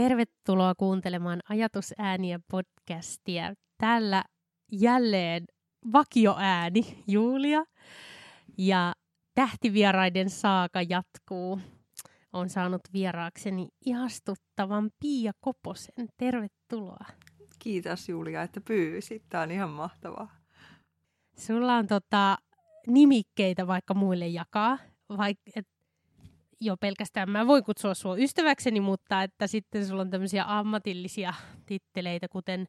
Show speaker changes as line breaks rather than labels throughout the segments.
Tervetuloa kuuntelemaan Ajatusääniä podcastia. Täällä jälleen vakioääni Julia ja tähtivieraiden saaka jatkuu. On saanut vieraakseni ihastuttavan Pia Koposen. Tervetuloa.
Kiitos Julia, että pyysit. Tämä on ihan mahtavaa.
Sulla on tota, nimikkeitä vaikka muille jakaa, vaikka et jo pelkästään mä voin kutsua sua ystäväkseni, mutta että sitten sulla on tämmöisiä ammatillisia titteleitä, kuten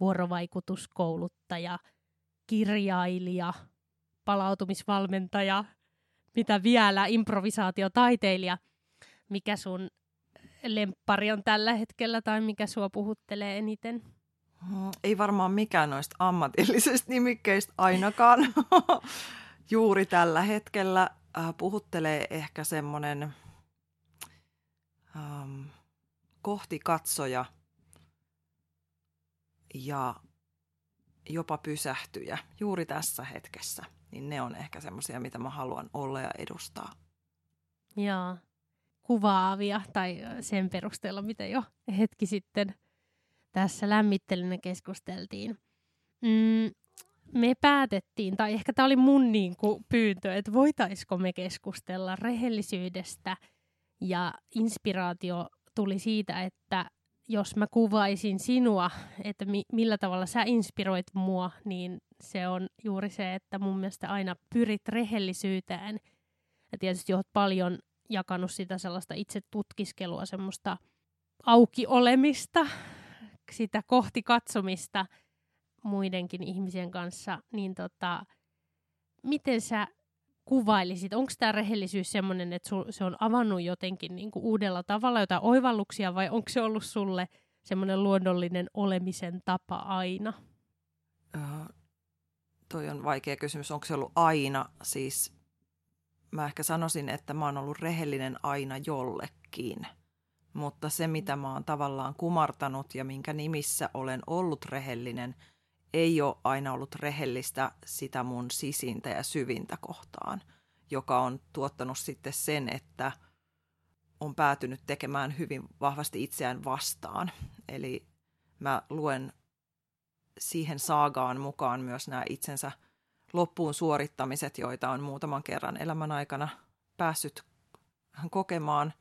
vuorovaikutuskouluttaja, kirjailija, palautumisvalmentaja, mitä vielä, improvisaatiotaiteilija. Mikä sun lemppari on tällä hetkellä tai mikä sua puhuttelee eniten?
Mm, ei varmaan mikään noista ammatillisista nimikkeistä ainakaan. Juuri tällä hetkellä äh, puhuttelee ehkä semmoinen ähm, kohti katsoja ja jopa pysähtyjä juuri tässä hetkessä. Niin ne on ehkä semmoisia, mitä mä haluan olla ja edustaa.
Joo, kuvaavia tai sen perusteella, mitä jo hetki sitten tässä lämmittelynä keskusteltiin. Mm, me päätettiin, tai ehkä tämä oli mun niin kuin pyyntö, että voitaisiko me keskustella rehellisyydestä ja inspiraatio tuli siitä, että jos mä kuvaisin sinua, että mi- millä tavalla sä inspiroit mua, niin se on juuri se, että mun mielestä aina pyrit rehellisyyteen. Ja tietysti oot paljon jakanut sitä sellaista itse tutkiskelua, semmoista auki olemista, sitä kohti katsomista – muidenkin ihmisen kanssa, niin tota, miten sä kuvailisit? Onko tämä rehellisyys sellainen, että sul, se on avannut jotenkin niinku uudella tavalla jotain oivalluksia vai onko se ollut sulle semmoinen luonnollinen olemisen tapa aina?
Uh, toi on vaikea kysymys. Onko se ollut aina? Siis mä ehkä sanoisin, että mä oon ollut rehellinen aina jollekin. Mutta se, mitä mä oon tavallaan kumartanut ja minkä nimissä olen ollut rehellinen – ei ole aina ollut rehellistä sitä mun sisintä ja syvintä kohtaan, joka on tuottanut sitten sen, että on päätynyt tekemään hyvin vahvasti itseään vastaan. Eli mä luen siihen saagaan mukaan myös nämä itsensä loppuun suorittamiset, joita on muutaman kerran elämän aikana päässyt kokemaan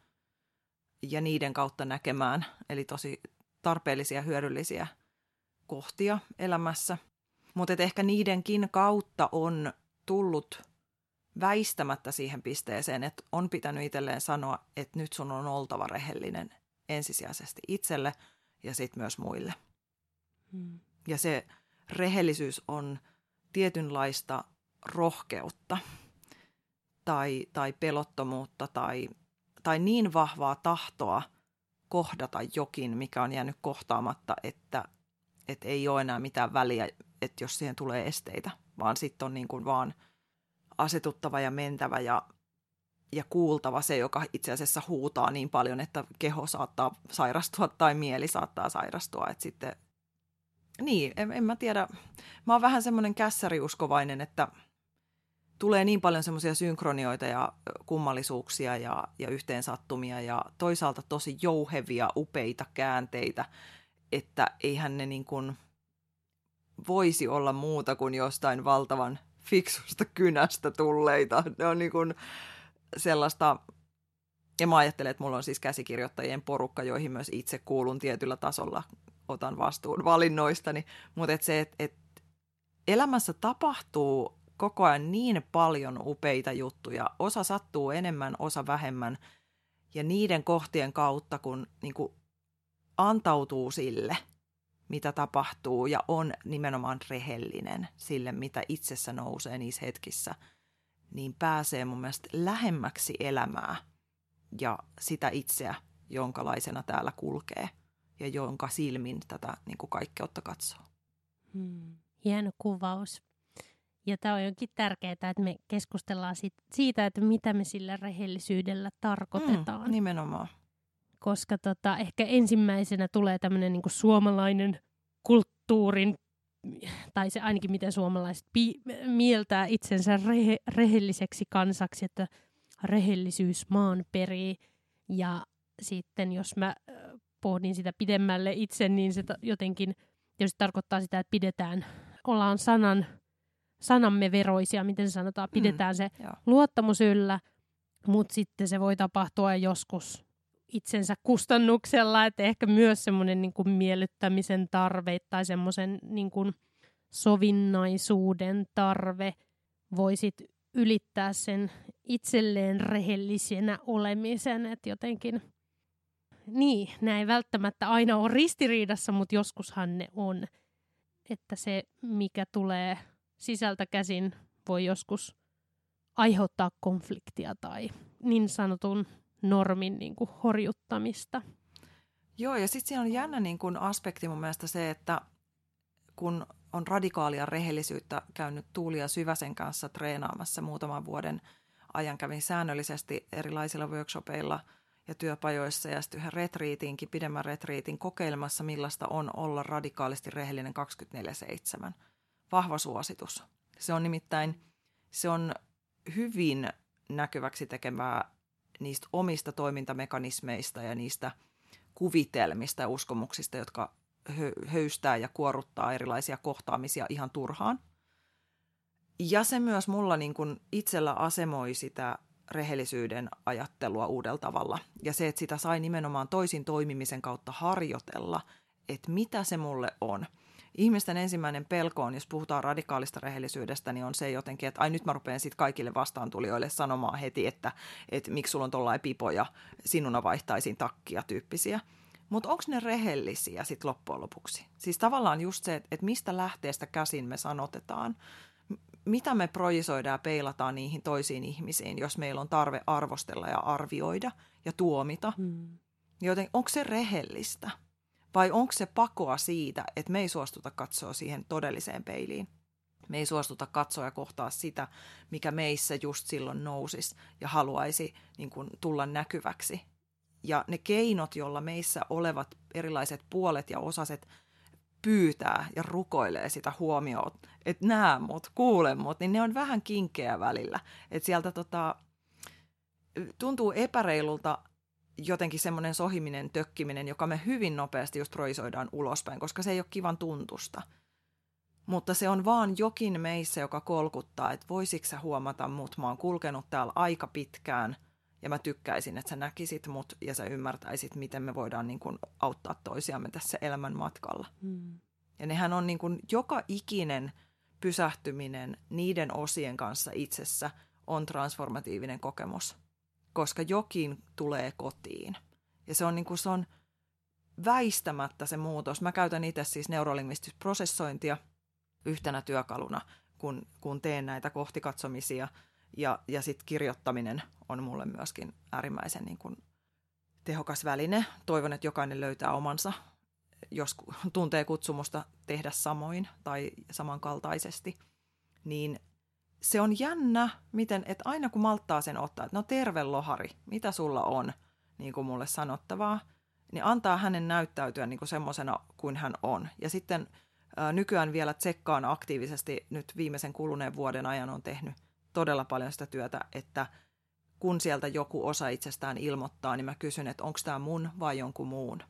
ja niiden kautta näkemään. Eli tosi tarpeellisia, hyödyllisiä kohtia elämässä. Mutta ehkä niidenkin kautta on tullut väistämättä siihen pisteeseen, että on pitänyt itselleen sanoa, että nyt sun on oltava rehellinen ensisijaisesti itselle ja sitten myös muille. Hmm. Ja se rehellisyys on tietynlaista rohkeutta tai, tai pelottomuutta tai, tai niin vahvaa tahtoa kohdata jokin, mikä on jäänyt kohtaamatta, että että ei ole enää mitään väliä, että jos siihen tulee esteitä, vaan sitten on niin kuin vaan asetuttava ja mentävä ja, ja kuultava se, joka itse asiassa huutaa niin paljon, että keho saattaa sairastua tai mieli saattaa sairastua, että sitten niin, en, en mä tiedä. Mä oon vähän semmoinen kässäriuskovainen, että tulee niin paljon semmoisia synkronioita ja kummallisuuksia ja, ja yhteensattumia ja toisaalta tosi jouhevia, upeita käänteitä, että eihän ne niin kuin voisi olla muuta kuin jostain valtavan fiksusta kynästä tulleita. Ne on niin kuin sellaista, ja mä ajattelen, että mulla on siis käsikirjoittajien porukka, joihin myös itse kuulun tietyllä tasolla, otan vastuun valinnoistani, mutta et se, että et elämässä tapahtuu koko ajan niin paljon upeita juttuja, osa sattuu enemmän, osa vähemmän, ja niiden kohtien kautta, kun niin kuin antautuu sille, mitä tapahtuu ja on nimenomaan rehellinen sille, mitä itsessä nousee niissä hetkissä, niin pääsee mun mielestä lähemmäksi elämää ja sitä itseä, jonkalaisena täällä kulkee ja jonka silmin tätä niin kuin kaikkeutta katsoo.
Hmm. Hieno kuvaus. Ja tämä on jonkin tärkeää, että me keskustellaan siitä, että mitä me sillä rehellisyydellä tarkoitetaan.
Mm, nimenomaan
koska tota, ehkä ensimmäisenä tulee tämmöinen niin suomalainen kulttuurin, tai se ainakin miten suomalaiset pi- mieltää itsensä rehe- rehelliseksi kansaksi, että rehellisyys maan perii. Ja sitten jos mä pohdin sitä pidemmälle itse, niin se jotenkin tietysti tarkoittaa sitä, että pidetään, ollaan sanan, sanamme veroisia, miten sanotaan, pidetään mm, se joo. luottamus yllä, mutta sitten se voi tapahtua joskus itsensä kustannuksella, että ehkä myös semmoinen niin miellyttämisen tarve tai semmoisen niin sovinnaisuuden tarve voisit ylittää sen itselleen rehellisenä olemisen, että jotenkin niin, näin välttämättä aina on ristiriidassa, mutta joskushan ne on. Että se, mikä tulee sisältä käsin, voi joskus aiheuttaa konfliktia tai niin sanotun normin niin kuin horjuttamista.
Joo, ja sitten siinä on jännä niin kuin aspekti mun mielestä se, että kun on radikaalia rehellisyyttä käynyt Tuulia Syväsen kanssa treenaamassa muutaman vuoden ajan, kävin säännöllisesti erilaisilla workshopeilla ja työpajoissa ja sitten yhden retriitinkin, pidemmän retriitin kokeilemassa, millaista on olla radikaalisti rehellinen 24-7. Vahva suositus. Se on nimittäin, se on hyvin näkyväksi tekemää niistä omista toimintamekanismeista ja niistä kuvitelmista ja uskomuksista, jotka höystää ja kuoruttaa erilaisia kohtaamisia ihan turhaan. Ja se myös mulla niin kuin itsellä asemoi sitä rehellisyyden ajattelua uudella tavalla. Ja se, että sitä sai nimenomaan toisin toimimisen kautta harjoitella, että mitä se mulle on – ihmisten ensimmäinen pelko on, jos puhutaan radikaalista rehellisyydestä, niin on se jotenkin, että ai nyt mä rupean sitten kaikille vastaantulijoille sanomaan heti, että, että miksi sulla on tuollainen pipo ja sinuna vaihtaisin takkia tyyppisiä. Mutta onko ne rehellisiä sitten loppujen lopuksi? Siis tavallaan just se, että mistä lähteestä käsin me sanotetaan, mitä me projisoidaan ja peilataan niihin toisiin ihmisiin, jos meillä on tarve arvostella ja arvioida ja tuomita. Hmm. Joten onko se rehellistä? Vai onko se pakoa siitä, että me ei suostuta katsoa siihen todelliseen peiliin? Me ei suostuta katsoa ja kohtaa sitä, mikä meissä just silloin nousisi ja haluaisi niin kuin, tulla näkyväksi. Ja ne keinot, joilla meissä olevat erilaiset puolet ja osaset pyytää ja rukoilee sitä huomioon, että näe mut, kuule mut, niin ne on vähän kinkeä välillä. Että sieltä tota, tuntuu epäreilulta jotenkin semmoinen sohiminen, tökkiminen, joka me hyvin nopeasti just proisoidaan ulospäin, koska se ei ole kivan tuntusta. Mutta se on vaan jokin meissä, joka kolkuttaa, että voisitko sä huomata mut, mä oon kulkenut täällä aika pitkään ja mä tykkäisin, että sä näkisit mut ja sä ymmärtäisit, miten me voidaan niin kuin auttaa toisiamme tässä elämän matkalla. Hmm. Ja nehän on niin kuin joka ikinen pysähtyminen niiden osien kanssa itsessä on transformatiivinen kokemus – koska jokin tulee kotiin. Ja se on, niin kuin, se on väistämättä se muutos. Mä käytän itse siis prosessointia yhtenä työkaluna, kun, kun teen näitä kohtikatsomisia. Ja, ja sitten kirjoittaminen on mulle myöskin äärimmäisen niin kuin, tehokas väline. Toivon, että jokainen löytää omansa, jos tuntee kutsumusta tehdä samoin tai samankaltaisesti. Niin se on jännä, miten, että aina kun malttaa sen ottaa, että no terve lohari, mitä sulla on, niin kuin mulle sanottavaa, niin antaa hänen näyttäytyä niin kuin semmoisena kuin hän on. Ja sitten ää, nykyään vielä tsekkaan aktiivisesti, nyt viimeisen kuluneen vuoden ajan on tehnyt todella paljon sitä työtä, että kun sieltä joku osa itsestään ilmoittaa, niin mä kysyn, että onko tämä mun vai jonkun muun.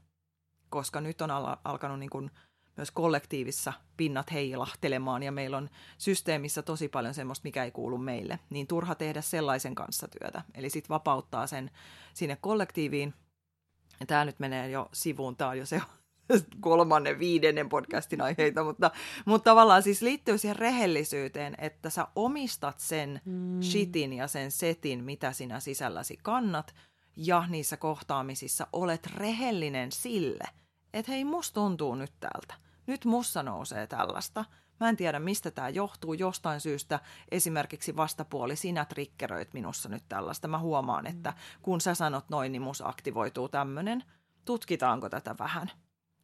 Koska nyt on al- alkanut niin kuin myös kollektiivissa pinnat heilahtelemaan ja meillä on systeemissä tosi paljon semmoista, mikä ei kuulu meille, niin turha tehdä sellaisen kanssa työtä. Eli sitten vapauttaa sen sinne kollektiiviin. Ja tämä nyt menee jo sivuun, tämä on jo se kolmannen, viidennen podcastin aiheita, mutta, mutta tavallaan siis liittyy siihen rehellisyyteen, että sä omistat sen mm. shitin ja sen setin, mitä sinä sisälläsi kannat, ja niissä kohtaamisissa olet rehellinen sille, että hei, musta tuntuu nyt tältä nyt mussa nousee tällaista. Mä en tiedä, mistä tämä johtuu. Jostain syystä esimerkiksi vastapuoli, sinä triggeröit minussa nyt tällaista. Mä huomaan, että kun sä sanot noin, niin mus aktivoituu tämmöinen. Tutkitaanko tätä vähän?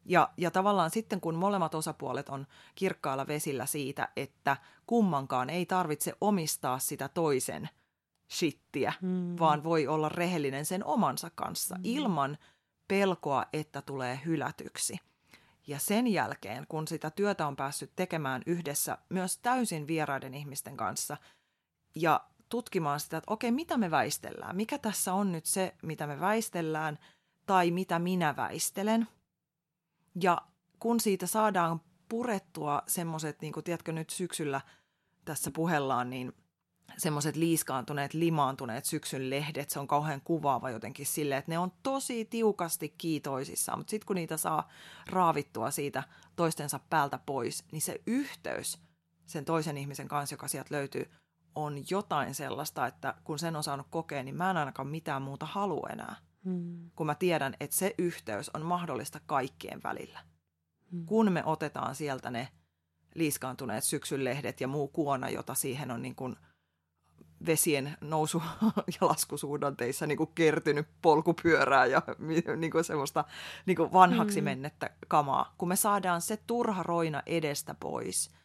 Ja, ja tavallaan sitten, kun molemmat osapuolet on kirkkaalla vesillä siitä, että kummankaan ei tarvitse omistaa sitä toisen shittiä, mm. vaan voi olla rehellinen sen omansa kanssa mm. ilman pelkoa, että tulee hylätyksi – ja sen jälkeen, kun sitä työtä on päässyt tekemään yhdessä myös täysin vieraiden ihmisten kanssa ja tutkimaan sitä, että okei, mitä me väistellään, mikä tässä on nyt se, mitä me väistellään, tai mitä minä väistelen. Ja kun siitä saadaan purettua semmoiset, niin kuin tiedätkö nyt syksyllä tässä puhellaan, niin semmoiset liiskaantuneet, limaantuneet syksyn lehdet, se on kauhean kuvaava jotenkin sille, että ne on tosi tiukasti kiitoisissaan, mutta sitten kun niitä saa raavittua siitä toistensa päältä pois, niin se yhteys sen toisen ihmisen kanssa, joka sieltä löytyy, on jotain sellaista, että kun sen on saanut kokea, niin mä en ainakaan mitään muuta halua enää. Hmm. Kun mä tiedän, että se yhteys on mahdollista kaikkien välillä. Hmm. Kun me otetaan sieltä ne liiskaantuneet syksynlehdet ja muu kuona, jota siihen on niin kuin vesien nousu- ja laskusuhdanteissa niin kuin kertynyt polkupyörää ja niin kuin semmoista niin kuin vanhaksi hmm. mennettä kamaa. Kun me saadaan se turha roina edestä pois –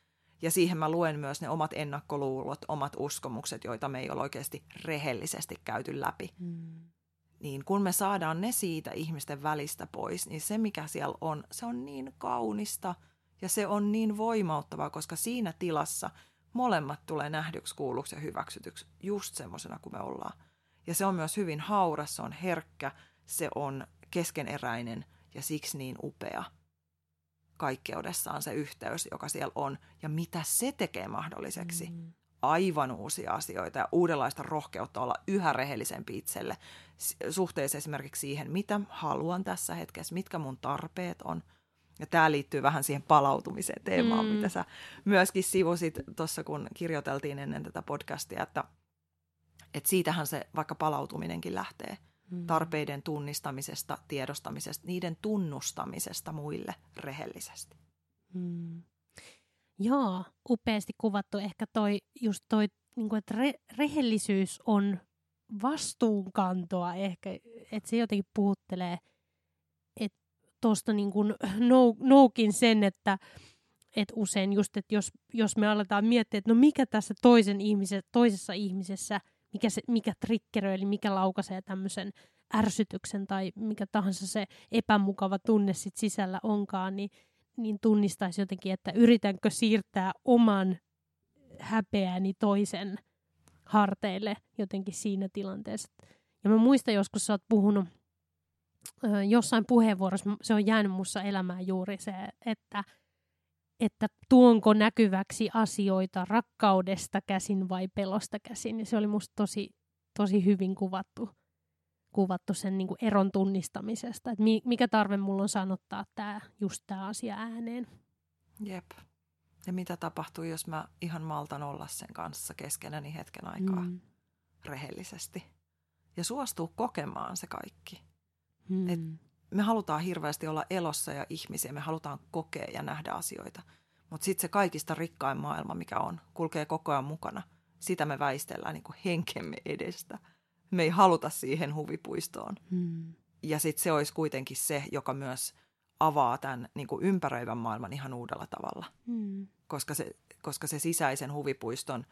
ja siihen mä luen myös ne omat ennakkoluulot, omat uskomukset, joita me ei ole oikeasti rehellisesti käyty läpi. Mm. Niin kun me saadaan ne siitä ihmisten välistä pois, niin se mikä siellä on, se on niin kaunista ja se on niin voimauttavaa, koska siinä tilassa molemmat tulee nähdyksi, kuulluksi ja hyväksytyksi just semmoisena kuin me ollaan. Ja se on myös hyvin hauras, se on herkkä, se on keskeneräinen ja siksi niin upea – kaikkeudessaan se yhteys, joka siellä on, ja mitä se tekee mahdolliseksi. Mm. Aivan uusia asioita ja uudenlaista rohkeutta olla yhä rehellisempi itselle suhteessa esimerkiksi siihen, mitä haluan tässä hetkessä, mitkä mun tarpeet on. Ja tämä liittyy vähän siihen palautumiseen teemaan, mm. mitä sä myöskin sivusit tuossa, kun kirjoiteltiin ennen tätä podcastia, että, että siitähän se vaikka palautuminenkin lähtee – Mm. tarpeiden tunnistamisesta, tiedostamisesta, niiden tunnustamisesta muille rehellisesti.
Mm. Joo, upeasti kuvattu. Ehkä toi, just toi, niin kuin, että re, rehellisyys on vastuunkantoa ehkä, että se jotenkin puhuttelee, tuosta niin kuin noukin sen, että et usein just, että jos, jos me aletaan miettiä, että no mikä tässä toisen ihmisen, toisessa ihmisessä – mikä, se, mikä triggeröi, eli mikä laukaisee tämmöisen ärsytyksen tai mikä tahansa se epämukava tunne sit sisällä onkaan, niin, niin tunnistaisi jotenkin, että yritänkö siirtää oman häpeäni toisen harteille jotenkin siinä tilanteessa. Ja mä muistan joskus, sä oot puhunut jossain puheenvuorossa, se on jäänyt mussa elämään juuri se, että – että tuonko näkyväksi asioita rakkaudesta käsin vai pelosta käsin. Ja se oli musta tosi, tosi hyvin kuvattu, kuvattu sen niin kuin eron tunnistamisesta, että mikä tarve mulla on sanottaa tää, just tämä asia ääneen.
Jep. Ja mitä tapahtuu, jos mä ihan maltan olla sen kanssa keskenäni hetken aikaa mm. rehellisesti. Ja suostuu kokemaan se kaikki. Mm. Et me halutaan hirveästi olla elossa ja ihmisiä, me halutaan kokea ja nähdä asioita. Mutta sitten se kaikista rikkain maailma, mikä on, kulkee koko ajan mukana. Sitä me väistellään niin henkemme edestä. Me ei haluta siihen huvipuistoon. Hmm. Ja sitten se olisi kuitenkin se, joka myös avaa tämän niin kuin ympäröivän maailman ihan uudella tavalla. Hmm. Koska, se, koska se sisäisen huvipuiston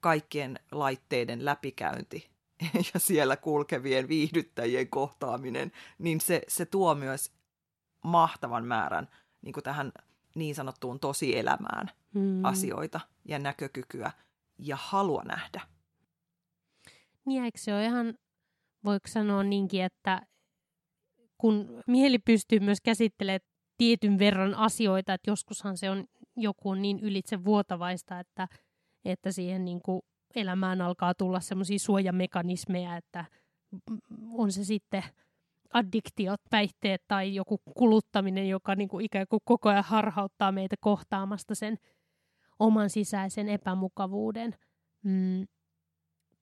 kaikkien laitteiden läpikäynti ja siellä kulkevien viihdyttäjien kohtaaminen, niin se, se tuo myös mahtavan määrän niin kuin tähän niin sanottuun tosielämään hmm. asioita ja näkökykyä ja halua nähdä.
Niin eikö se ole ihan, voiko sanoa niinkin, että kun mieli pystyy myös käsittelemään tietyn verran asioita, että joskushan se on joku on niin ylitse vuotavaista, että, että siihen niin kuin elämään alkaa tulla semmoisia suojamekanismeja, että on se sitten addiktiot, päihteet tai joku kuluttaminen, joka niin kuin ikään kuin koko ajan harhauttaa meitä kohtaamasta sen oman sisäisen epämukavuuden. Mm,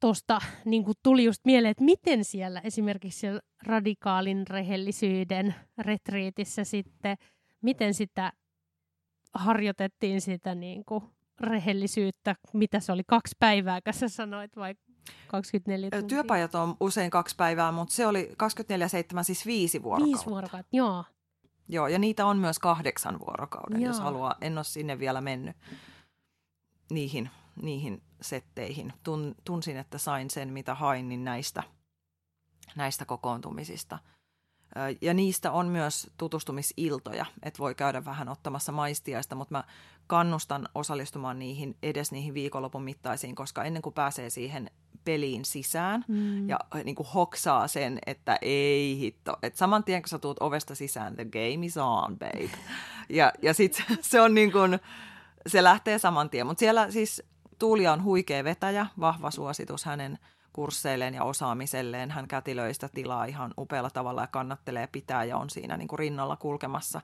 Tuosta niin tuli just mieleen, että miten siellä esimerkiksi siellä radikaalin rehellisyyden retriitissä sitten, miten sitä harjoitettiin sitä niin kuin rehellisyyttä, mitä se oli, kaksi päivää, sä sanoit, vai 24 tuntia?
Työpajat on usein kaksi päivää, mutta se oli 24-7, siis viisi vuorokautta.
Viisi vuorokautta, joo.
Joo, ja niitä on myös kahdeksan vuorokauden, joo. jos haluaa. En ole sinne vielä mennyt niihin, niihin setteihin. Tun, tunsin, että sain sen, mitä hain, niin näistä, näistä kokoontumisista – ja niistä on myös tutustumisiltoja, että voi käydä vähän ottamassa maistiaista, mutta mä kannustan osallistumaan niihin edes niihin viikonlopun mittaisiin, koska ennen kuin pääsee siihen peliin sisään
Mm.
ja niin kuin hoksaa sen, että ei hitto. Että saman tien, kun sä tuut ovesta sisään, the game is on, babe. Ja, ja sitten se on niin kuin, se lähtee saman tien. Mutta siellä siis Tuulia on huikea vetäjä, vahva suositus hänen kursseilleen ja osaamiselleen. Hän kätilöi sitä tilaa ihan upealla tavalla ja kannattelee pitää ja on siinä niin kuin rinnalla kulkemassa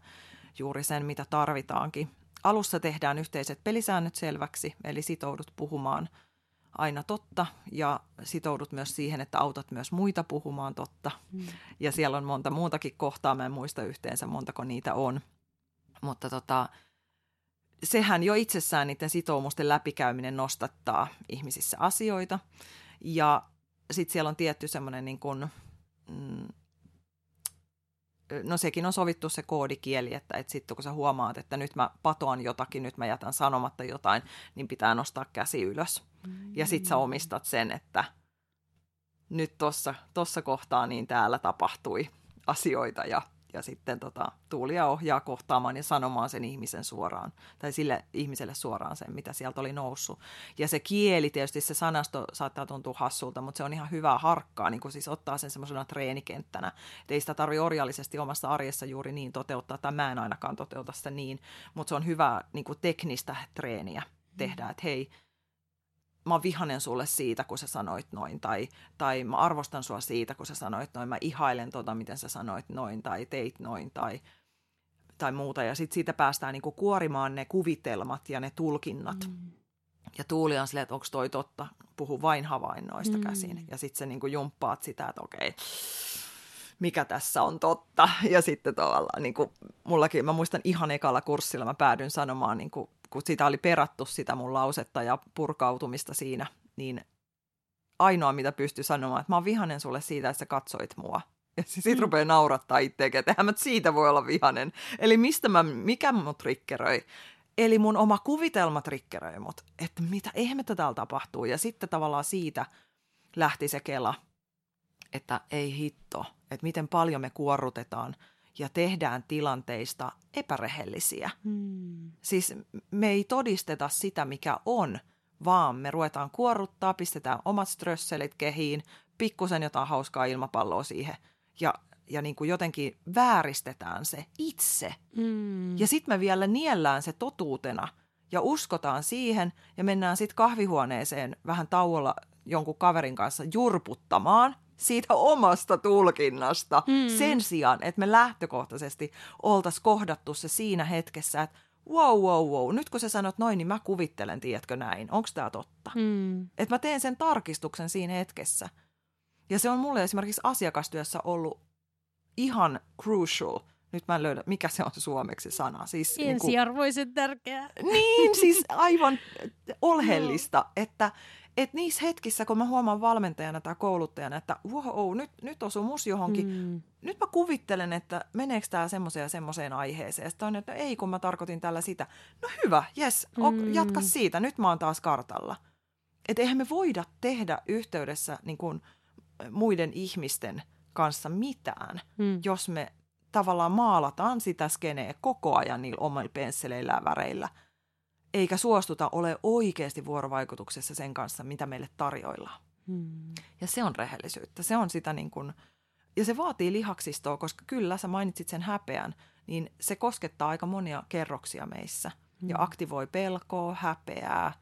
juuri sen, mitä tarvitaankin. Alussa tehdään yhteiset pelisäännöt selväksi, eli sitoudut puhumaan aina totta ja sitoudut myös siihen, että autat myös muita puhumaan totta.
Mm.
Ja siellä on monta muutakin kohtaa, mä en muista yhteensä montako niitä on. Mutta tota, sehän jo itsessään niiden sitoumusten läpikäyminen nostattaa ihmisissä asioita. Ja sitten siellä on tietty semmoinen niin kuin, mm, no sekin on sovittu se koodikieli, että, että sitten kun sä huomaat, että nyt mä patoan jotakin, nyt mä jätän sanomatta jotain, niin pitää nostaa käsi ylös. Ja sitten sä omistat sen, että nyt tuossa tossa kohtaa niin täällä tapahtui asioita ja, ja sitten tota, Tuulia ohjaa kohtaamaan ja sanomaan sen ihmisen suoraan, tai sille ihmiselle suoraan sen, mitä sieltä oli noussut. Ja se kieli, tietysti se sanasto saattaa tuntua hassulta, mutta se on ihan hyvää harkkaa, niin kuin siis ottaa sen semmoisena treenikenttänä. Et ei sitä tarvitse orjallisesti omassa arjessa juuri niin toteuttaa, tai mä en ainakaan toteuta sitä niin, mutta se on hyvää niin kuin teknistä treeniä tehdä, että hei, mä oon vihanen sulle siitä, kun sä sanoit noin, tai, tai mä arvostan sua siitä, kun sä sanoit noin, mä ihailen tota, miten sä sanoit noin, tai teit noin, tai, tai muuta. Ja sitten siitä päästään niinku kuorimaan ne kuvitelmat ja ne tulkinnat.
Mm.
Ja Tuuli on silleen, että onko toi totta, puhu vain havainnoista
Mm.
käsin. Ja sitten sä niinku jumppaat sitä, että okei, mikä tässä on totta. Ja sitten tavallaan, niin kuin mullakin, mä muistan ihan ekalla kurssilla, mä päädyin sanomaan, niin kuin, kun sitä oli perattu sitä mun lausetta ja purkautumista siinä, niin ainoa, mitä pystyi sanomaan, että mä oon vihanen sulle siitä, että sä katsoit mua. Ja sitten
Mm.
rupeaa naurattaa itseäkin, että mä siitä voi olla vihanen. Eli mistä mä, mikä mut triggeröi? Eli mun oma kuvitelma triggeröi mut, että mitä ihmettä täällä tapahtuu. Ja sitten tavallaan siitä lähti se kela, että ei hitto, että miten paljon me kuorrutetaan ja tehdään tilanteista epärehellisiä.
Mm.
Siis me ei todisteta sitä, mikä on, vaan me ruvetaan kuorruttaa, pistetään omat strösselit kehiin, pikkusen jotain hauskaa ilmapalloa siihen ja, ja niin kuin jotenkin vääristetään se itse.
Mm.
Ja sitten me vielä niellään se totuutena ja uskotaan siihen ja mennään sitten kahvihuoneeseen vähän tauolla jonkun kaverin kanssa jurputtamaan siitä omasta tulkinnasta
Mm.
sen sijaan, että me lähtökohtaisesti oltaisiin kohdattu se siinä hetkessä, että wow, wow, wow, nyt kun sä sanot noin, niin mä kuvittelen, tiedätkö näin, onko tämä totta?
Mm.
Että mä teen sen tarkistuksen siinä hetkessä. Ja se on mulle esimerkiksi asiakastyössä ollut ihan crucial. Nyt mä en löydä, mikä se on se suomeksi sana. Siis niinku-
Ensiarvoisen tärkeää.
niin, siis aivan olhellista, että, että niissä hetkissä, kun mä huomaan valmentajana tai kouluttajana, että wow, nyt, nyt osuu mus johonkin, mm.
Mm.
nyt mä kuvittelen, että meneekö tämä semmoiseen ja semmoiseen aiheeseen. Ja sitten on, että ei, kun mä tarkoitin tällä sitä. No hyvä, jes, ok,
Mm.
jatka siitä, nyt mä oon taas kartalla. Että eihän me voida tehdä yhteydessä niin kuin, muiden ihmisten kanssa mitään,
Mm.
jos me tavallaan maalataan sitä skeneä koko ajan niillä omilla pensseleillä ja väreillä, eikä suostuta ole oikeasti vuorovaikutuksessa sen kanssa, mitä meille tarjoillaan.
Mm.
Ja se on rehellisyyttä. Se on sitä niin kuin, ja se vaatii lihaksistoa, koska kyllä sä mainitsit sen häpeän, niin se koskettaa aika monia kerroksia meissä. Ja
Mm.
aktivoi pelkoa, häpeää,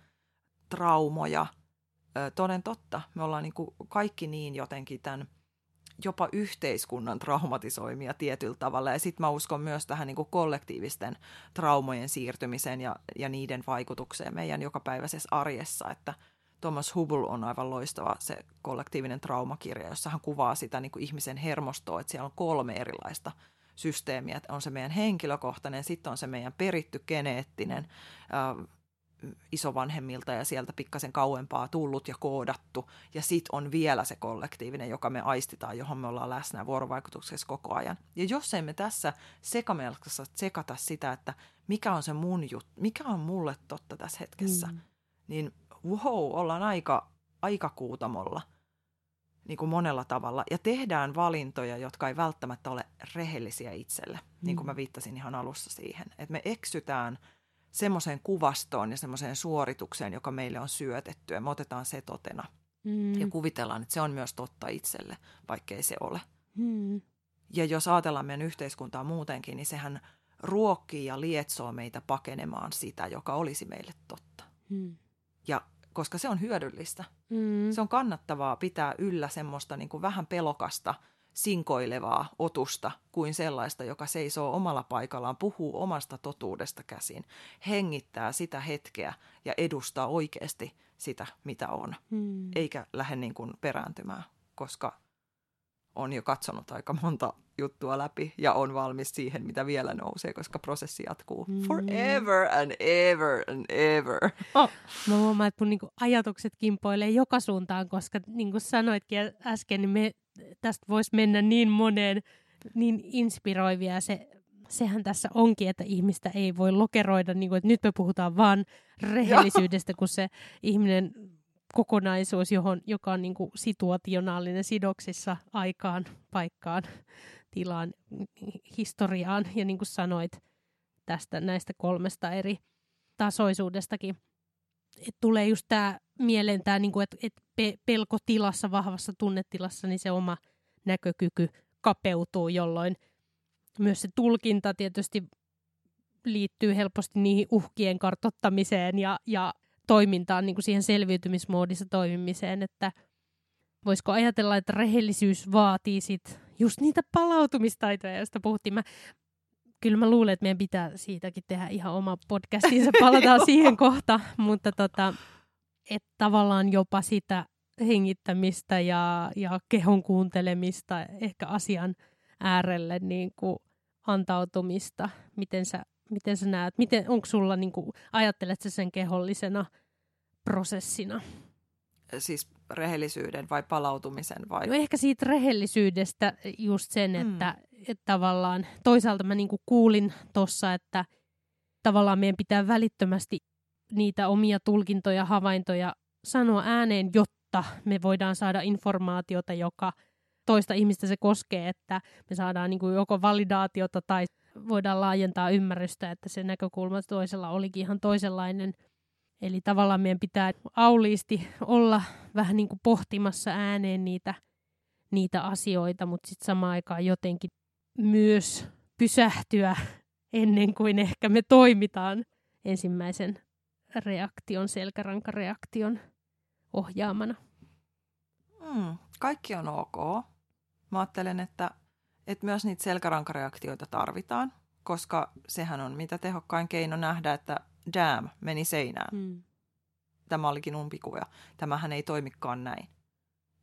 traumoja. Ö, toden totta, me ollaan niin kuin kaikki niin jotenkin tämän jopa yhteiskunnan traumatisoimia tietyllä tavalla. Ja sitten mä uskon myös tähän niin kuin kollektiivisten traumojen siirtymiseen ja, ja niiden vaikutukseen meidän jokapäiväisessä arjessa, että Thomas Hubble on aivan loistava se kollektiivinen traumakirja, jossa hän kuvaa sitä niin kuin ihmisen hermostoa, että siellä on kolme erilaista systeemiä. Että on se meidän henkilökohtainen, sitten on se meidän peritty geneettinen, äh, isovanhemmilta ja sieltä pikkasen kauempaa tullut ja koodattu. Ja sitten on vielä se kollektiivinen, joka me aistitaan, johon me ollaan läsnä vuorovaikutuksessa koko ajan. Ja jos emme tässä sekamelkassa sekata sitä, että mikä on se mun juttu, mikä on mulle totta tässä hetkessä,
Mm.
niin wow, ollaan aika, aika kuutamolla niin kuin monella tavalla. Ja tehdään valintoja, jotka ei välttämättä ole rehellisiä itselle, niin kuin
Mm.
mä viittasin ihan alussa siihen. Että me eksytään semmoiseen kuvastoon ja semmoiseen suoritukseen, joka meille on syötetty, ja me otetaan se totena.
Mm.
Ja kuvitellaan, että se on myös totta itselle, vaikkei se ole.
Mm.
Ja jos ajatellaan meidän yhteiskuntaa muutenkin, niin sehän ruokkii ja lietsoo meitä pakenemaan sitä, joka olisi meille totta.
Mm.
Ja koska se on hyödyllistä.
Mm.
Se on kannattavaa pitää yllä semmoista niin kuin vähän pelokasta, sinkoilevaa otusta kuin sellaista, joka seisoo omalla paikallaan, puhuu omasta totuudesta käsin, hengittää sitä hetkeä ja edustaa oikeasti sitä, mitä on,
Mm.
eikä lähde niin kuin perääntymään, koska on jo katsonut aika monta juttua läpi ja on valmis siihen, mitä vielä nousee, koska prosessi jatkuu
Mm.
forever and ever and ever.
Mä huomaan, että mun niinku ajatukset kimpoilee joka suuntaan, koska niin kuin sanoitkin äsken, niin me tästä voisi mennä niin moneen, niin inspiroivia. Se, sehän tässä onkin, että ihmistä ei voi lokeroida, niin kuin, että nyt me puhutaan vaan rehellisyydestä, kun se ihminen kokonaisuus, johon, joka on niin kuin situationaalinen sidoksissa aikaan, paikkaan, tilaan, historiaan. Ja niin kuin sanoit tästä näistä kolmesta eri tasoisuudestakin, että tulee just tämä mieleen, tää, niinku, että et pe- pelkotilassa, vahvassa tunnetilassa, niin se oma näkökyky kapeutuu, jolloin myös se tulkinta tietysti liittyy helposti niihin uhkien kartottamiseen ja, ja toimintaan, niin kuin siihen selviytymismoodissa toimimiseen, että voisiko ajatella, että rehellisyys vaatii sit just niitä palautumistaitoja, joista puhuttiin. Mä, kyllä mä luulen, että meidän pitää siitäkin tehdä ihan oma podcastinsa, palataan siihen kohta, mutta tota, että tavallaan jopa sitä hengittämistä ja, ja kehon kuuntelemista, ehkä asian äärelle niin kuin antautumista, miten sä, miten sä näet, miten, onko sulla, niin kuin, ajattelet sä sen kehollisena prosessina?
Siis rehellisyyden vai palautumisen vai?
No ehkä siitä rehellisyydestä just sen,
Mm.
että, että tavallaan toisaalta mä niinku kuulin tuossa, että tavallaan meidän pitää välittömästi niitä omia tulkintoja, havaintoja sanoa ääneen, jotta me voidaan saada informaatiota, joka toista ihmistä se koskee, että me saadaan niinku joko validaatiota tai voidaan laajentaa ymmärrystä, että se näkökulma toisella olikin ihan toisenlainen. Eli tavallaan meidän pitää auliisti olla vähän niin kuin pohtimassa ääneen niitä, niitä asioita, mutta sitten samaan aikaan jotenkin myös pysähtyä ennen kuin ehkä me toimitaan ensimmäisen reaktion, selkärankareaktion ohjaamana.
Mm, kaikki on ok. Mä ajattelen, että, että myös niitä selkärankareaktioita tarvitaan, koska sehän on mitä tehokkain keino nähdä, että damn, meni seinään.
Mm.
Tämä olikin umpikuja. Tämähän ei toimikaan näin.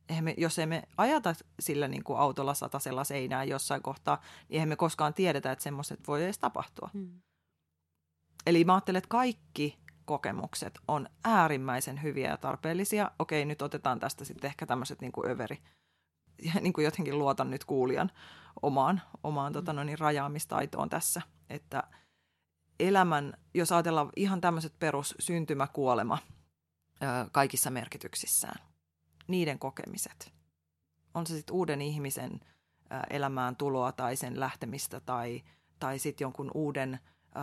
Eihän me, jos emme ajata sillä niin kuin autolla satasella seinään jossain kohtaa, niin eihän me koskaan tiedetä, että semmoiset voi edes tapahtua.
Mm.
Eli mä ajattelen, että kaikki kokemukset on äärimmäisen hyviä ja tarpeellisia. Okei, nyt otetaan tästä sitten ehkä tämmöiset niin kuin överi. Ja niin kuin jotenkin luotan nyt kuulijan omaan, omaan tota noin, niin rajaamistaitoon tässä. Että elämän, jos ajatellaan ihan tämmöiset perus syntymä, kuolema ö, kaikissa merkityksissään, niiden kokemiset. On se sitten uuden ihmisen elämään tuloa tai sen lähtemistä tai, tai sitten jonkun uuden ö,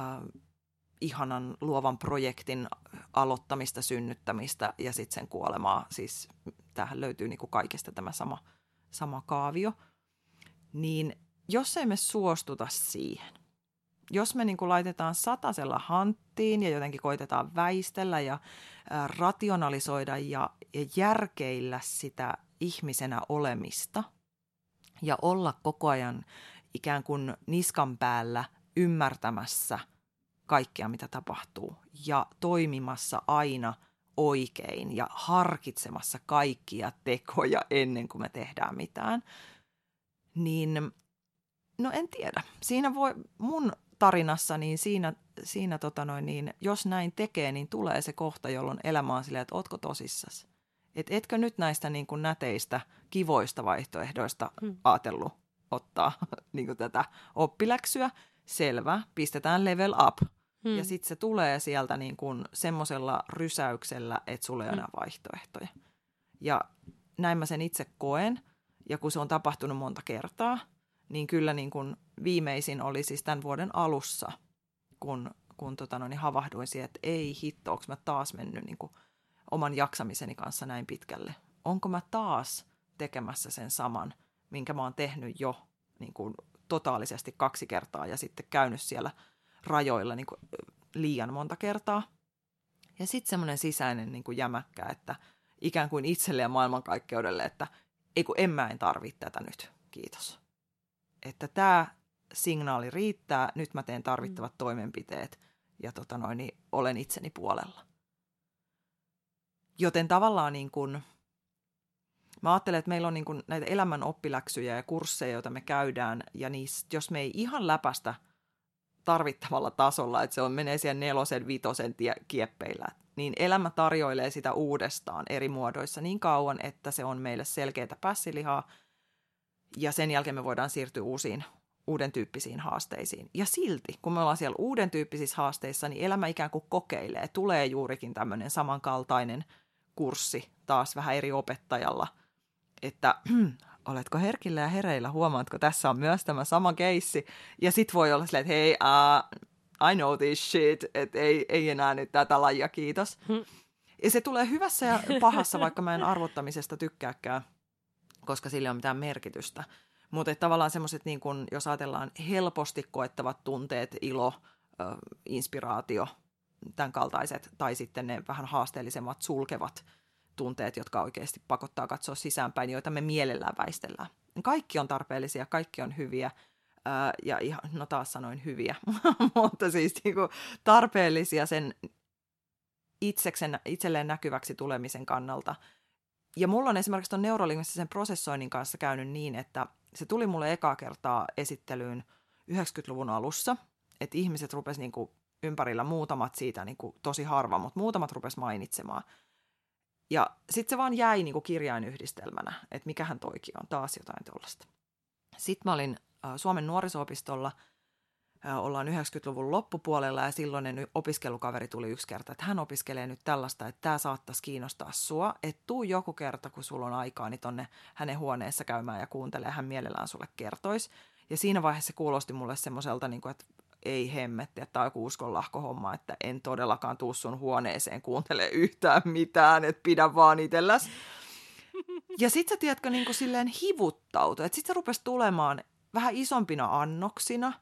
ihanan luovan projektin aloittamista, synnyttämistä ja sitten sen kuolemaa. Siis tähän löytyy niinku kaikesta tämä sama, sama kaavio. Niin jos emme suostuta siihen, jos me niinku laitetaan satasella hanttiin ja jotenkin koitetaan väistellä ja rationalisoida ja, ja järkeillä sitä ihmisenä olemista ja olla koko ajan ikään kuin niskan päällä ymmärtämässä kaikkea, mitä tapahtuu ja toimimassa aina oikein ja harkitsemassa kaikkia tekoja ennen kuin me tehdään mitään, niin no en tiedä. Siinä voi, mun tarinassa, niin siinä, siinä tota noin, niin jos näin tekee, niin tulee se kohta, jolloin elämä on silleen, että ootko tosissas? Et etkö nyt näistä niin kuin näteistä, kivoista vaihtoehdoista
Mm.
ajatellut ottaa niin kuin tätä oppiläksyä? Selvä, pistetään level up.
Mm.
Ja sitten se tulee sieltä niin kuin semmoisella rysäyksellä, että sulla ei ole
Mm.
enää vaihtoehtoja. Ja näin mä sen itse koen. Ja kun se on tapahtunut monta kertaa, niin kyllä niin kuin viimeisin oli siis tämän vuoden alussa, kun, kun tota no, niin havahduin siihen, että ei hitto, onko mä taas mennyt niin kuin oman jaksamiseni kanssa näin pitkälle. onko mä taas tekemässä sen saman, minkä mä oon tehnyt jo niin kuin, totaalisesti kaksi kertaa ja sitten käynyt siellä rajoilla niin kuin, liian monta kertaa. Ja sitten semmoinen sisäinen niin kuin jämäkkä, että ikään kuin itselle ja maailmankaikkeudelle, että ei kun en mä en tarvitse tätä nyt, kiitos. Että tämä signaali riittää, nyt mä teen tarvittavat mm. toimenpiteet ja tota noin, niin olen itseni puolella. Joten tavallaan niin kuin, mä ajattelen, että meillä on niin kuin näitä elämän oppiläksyjä ja kursseja, joita me käydään, ja niistä, jos me ei ihan läpästä tarvittavalla tasolla, että se on menee siellä nelosen, vitosen tie, kieppeillä, niin elämä tarjoilee sitä uudestaan eri muodoissa niin kauan, että se on meille selkeää pässilihaa, ja sen jälkeen me voidaan siirtyä uusiin, uuden tyyppisiin haasteisiin. Ja silti, kun me ollaan siellä uuden tyyppisissä haasteissa, niin elämä ikään kuin kokeilee. Tulee juurikin tämmöinen samankaltainen kurssi taas vähän eri opettajalla, että oletko herkillä ja hereillä, huomaatko, tässä on myös tämä sama keissi. Ja sit voi olla silleen, että hei, uh, I know this shit, että ei, ei enää nyt tätä lajia, kiitos. Hmm. Ja se tulee hyvässä ja pahassa, vaikka mä en arvottamisesta tykkääkään, koska sillä ei ole mitään merkitystä. Mutta tavallaan semmoiset, niin jos ajatellaan helposti koettavat tunteet, ilo, ö, inspiraatio, tämän kaltaiset, tai sitten ne vähän haasteellisemmat, sulkevat tunteet, jotka oikeasti pakottaa katsoa sisäänpäin, joita me mielellään väistellään. Kaikki on tarpeellisia, kaikki on hyviä, ää, ja ihan, no taas sanoin hyviä, mutta siis niin kuin tarpeellisia sen itseksen, itselleen näkyväksi tulemisen kannalta. Ja mulla on esimerkiksi tuon neurolingvistisen prosessoinnin kanssa käynyt niin, että se tuli mulle ekaa kertaa esittelyyn 90-luvun alussa, että ihmiset rupes niin kuin ympärillä muutamat siitä, niin kuin tosi harva, mutta muutamat rupes mainitsemaan. Ja sitten se vaan jäi niin kuin kirjainyhdistelmänä, että mikähän toikin on, taas jotain tuollaista. Sitten mä olin Suomen nuoriso-opistolla, ollaan 90-luvun loppupuolella ja silloinen opiskelukaveri tuli yksi kerta, että hän opiskelee nyt tällaista, että tämä saattaisi kiinnostaa sua, että tuu joku kerta, kun sulla on aikaa, niin tonne hänen huoneessa käymään ja kuuntelee, hän mielellään sulle kertoisi. Ja siinä vaiheessa se kuulosti mulle semmoiselta, niin kuin, että ei hemmetti, että tämä on joku uskonlahkohomma, että en todellakaan tuu sun huoneeseen kuuntele yhtään mitään, että pidä vaan itselläs. Ja sit sä tiedätkö niin kuin silleen hivuttautua, että sit se rupesi tulemaan vähän isompina annoksina,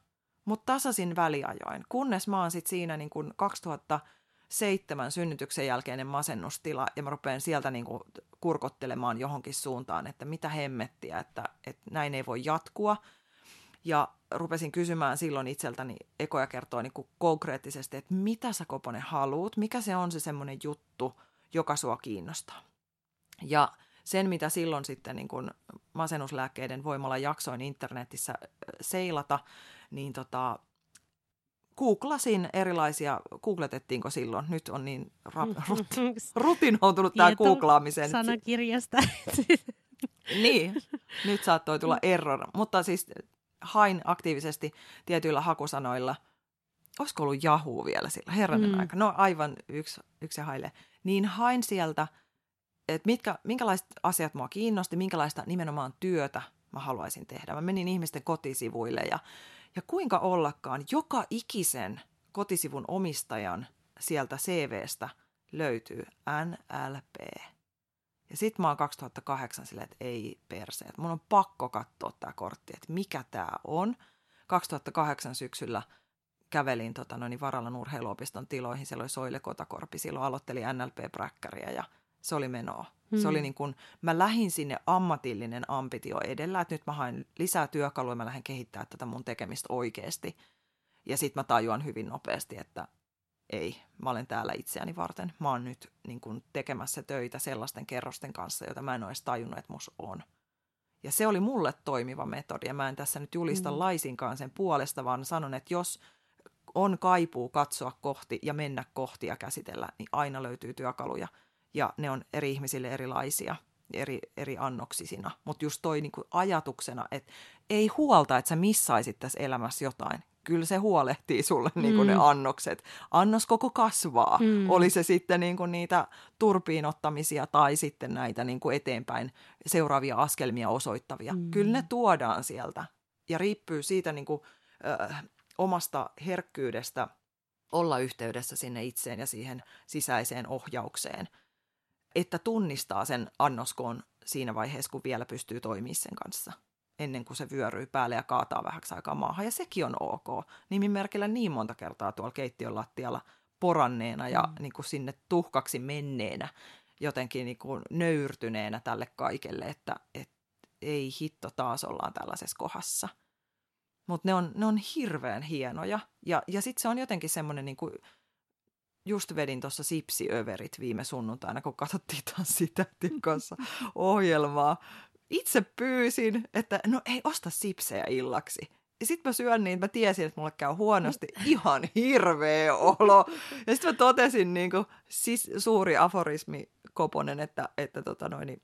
mutta tasaisin väliajoin, kunnes mä oon sit siinä niin kuin 2007 synnytyksen jälkeinen masennustila ja mä rupean sieltä niin kuin kurkottelemaan johonkin suuntaan, että mitä hemmettiä, että, että näin ei voi jatkua – ja rupesin kysymään silloin itseltäni ekoja kertoa niin kuin konkreettisesti, että mitä sä Koponen haluut, mikä se on se semmoinen juttu, joka sua kiinnostaa. Ja sen, mitä silloin sitten niin kuin masennuslääkkeiden voimalla jaksoin internetissä seilata, niin tota, googlasin erilaisia, googletettiinko silloin, nyt on niin ra- rut, rutinoutunut tämä googlaamisen.
Sanakirjasta.
niin, nyt saattoi tulla error, mutta siis hain aktiivisesti tietyillä hakusanoilla. Olisiko ollut Yahoo vielä sillä herranen mm. aika? No aivan yksi, yksi haile. Niin hain sieltä, että mitkä, minkälaiset asiat mua kiinnosti, minkälaista nimenomaan työtä mä haluaisin tehdä. Mä menin ihmisten kotisivuille ja, ja kuinka ollakaan joka ikisen kotisivun omistajan sieltä CVstä löytyy NLP. Ja sit mä oon 2008 silleen, että ei perseet. Mun on pakko katsoa tää kortti, että mikä tää on. 2008 syksyllä kävelin tota, noin Varalan urheiluopiston tiloihin. Siellä oli Soile Kotakorpi, silloin aloitteli NLP-präkkäriä ja se oli menoa. Hmm. Se oli niin kuin, mä lähin sinne ammatillinen ambitio edellä, että nyt mä haen lisää työkaluja, mä lähden kehittää tätä mun tekemistä oikeasti. Ja sitten mä tajuan hyvin nopeasti, että ei, mä olen täällä itseäni varten. Mä oon nyt niin kun, tekemässä töitä sellaisten kerrosten kanssa, joita mä en ole edes tajunnut, että mus on. Ja se oli mulle toimiva metodi, ja mä en tässä nyt julista mm. laisinkaan sen puolesta, vaan sanon, että jos on kaipuu katsoa kohti ja mennä kohti ja käsitellä, niin aina löytyy työkaluja. Ja ne on eri ihmisille erilaisia, eri, eri annoksisina. Mutta just toi niin ajatuksena, että ei huolta, että sä missaisit tässä elämässä jotain kyllä se huolehtii sulle mm. ne annokset. Annos koko kasvaa. Mm. Oli se sitten niin kuin niitä turpiinottamisia tai sitten näitä niin kuin eteenpäin seuraavia askelmia osoittavia. Mm. Kyllä ne tuodaan sieltä ja riippuu siitä niin kuin, ö, omasta herkkyydestä olla yhteydessä sinne itseen ja siihen sisäiseen ohjaukseen. Että tunnistaa sen annoskoon siinä vaiheessa, kun vielä pystyy toimimaan sen kanssa ennen kuin se vyöryy päälle ja kaataa vähäksi aikaa maahan. Ja sekin on ok. Nimimerkillä niin monta kertaa tuolla keittiön lattialla poranneena ja mm. niin kuin sinne tuhkaksi menneenä, jotenkin niin kuin nöyrtyneenä tälle kaikelle, että, että ei hitto taas ollaan tällaisessa kohdassa. Mutta ne on, ne on hirveän hienoja. Ja, ja sitten se on jotenkin semmoinen, niin kuin, just vedin tuossa Sipsiöverit viime sunnuntaina, kun katsottiin taas sitä kanssa ohjelmaa. Itse pyysin, että no ei osta sipsejä illaksi. Ja sitten mä syön niin, mä tiesin, että mulle käy huonosti. Ihan hirveä olo. Ja sitten mä totesin niin kuin, siis suuri aforismi Koponen, että, että tota noin, niin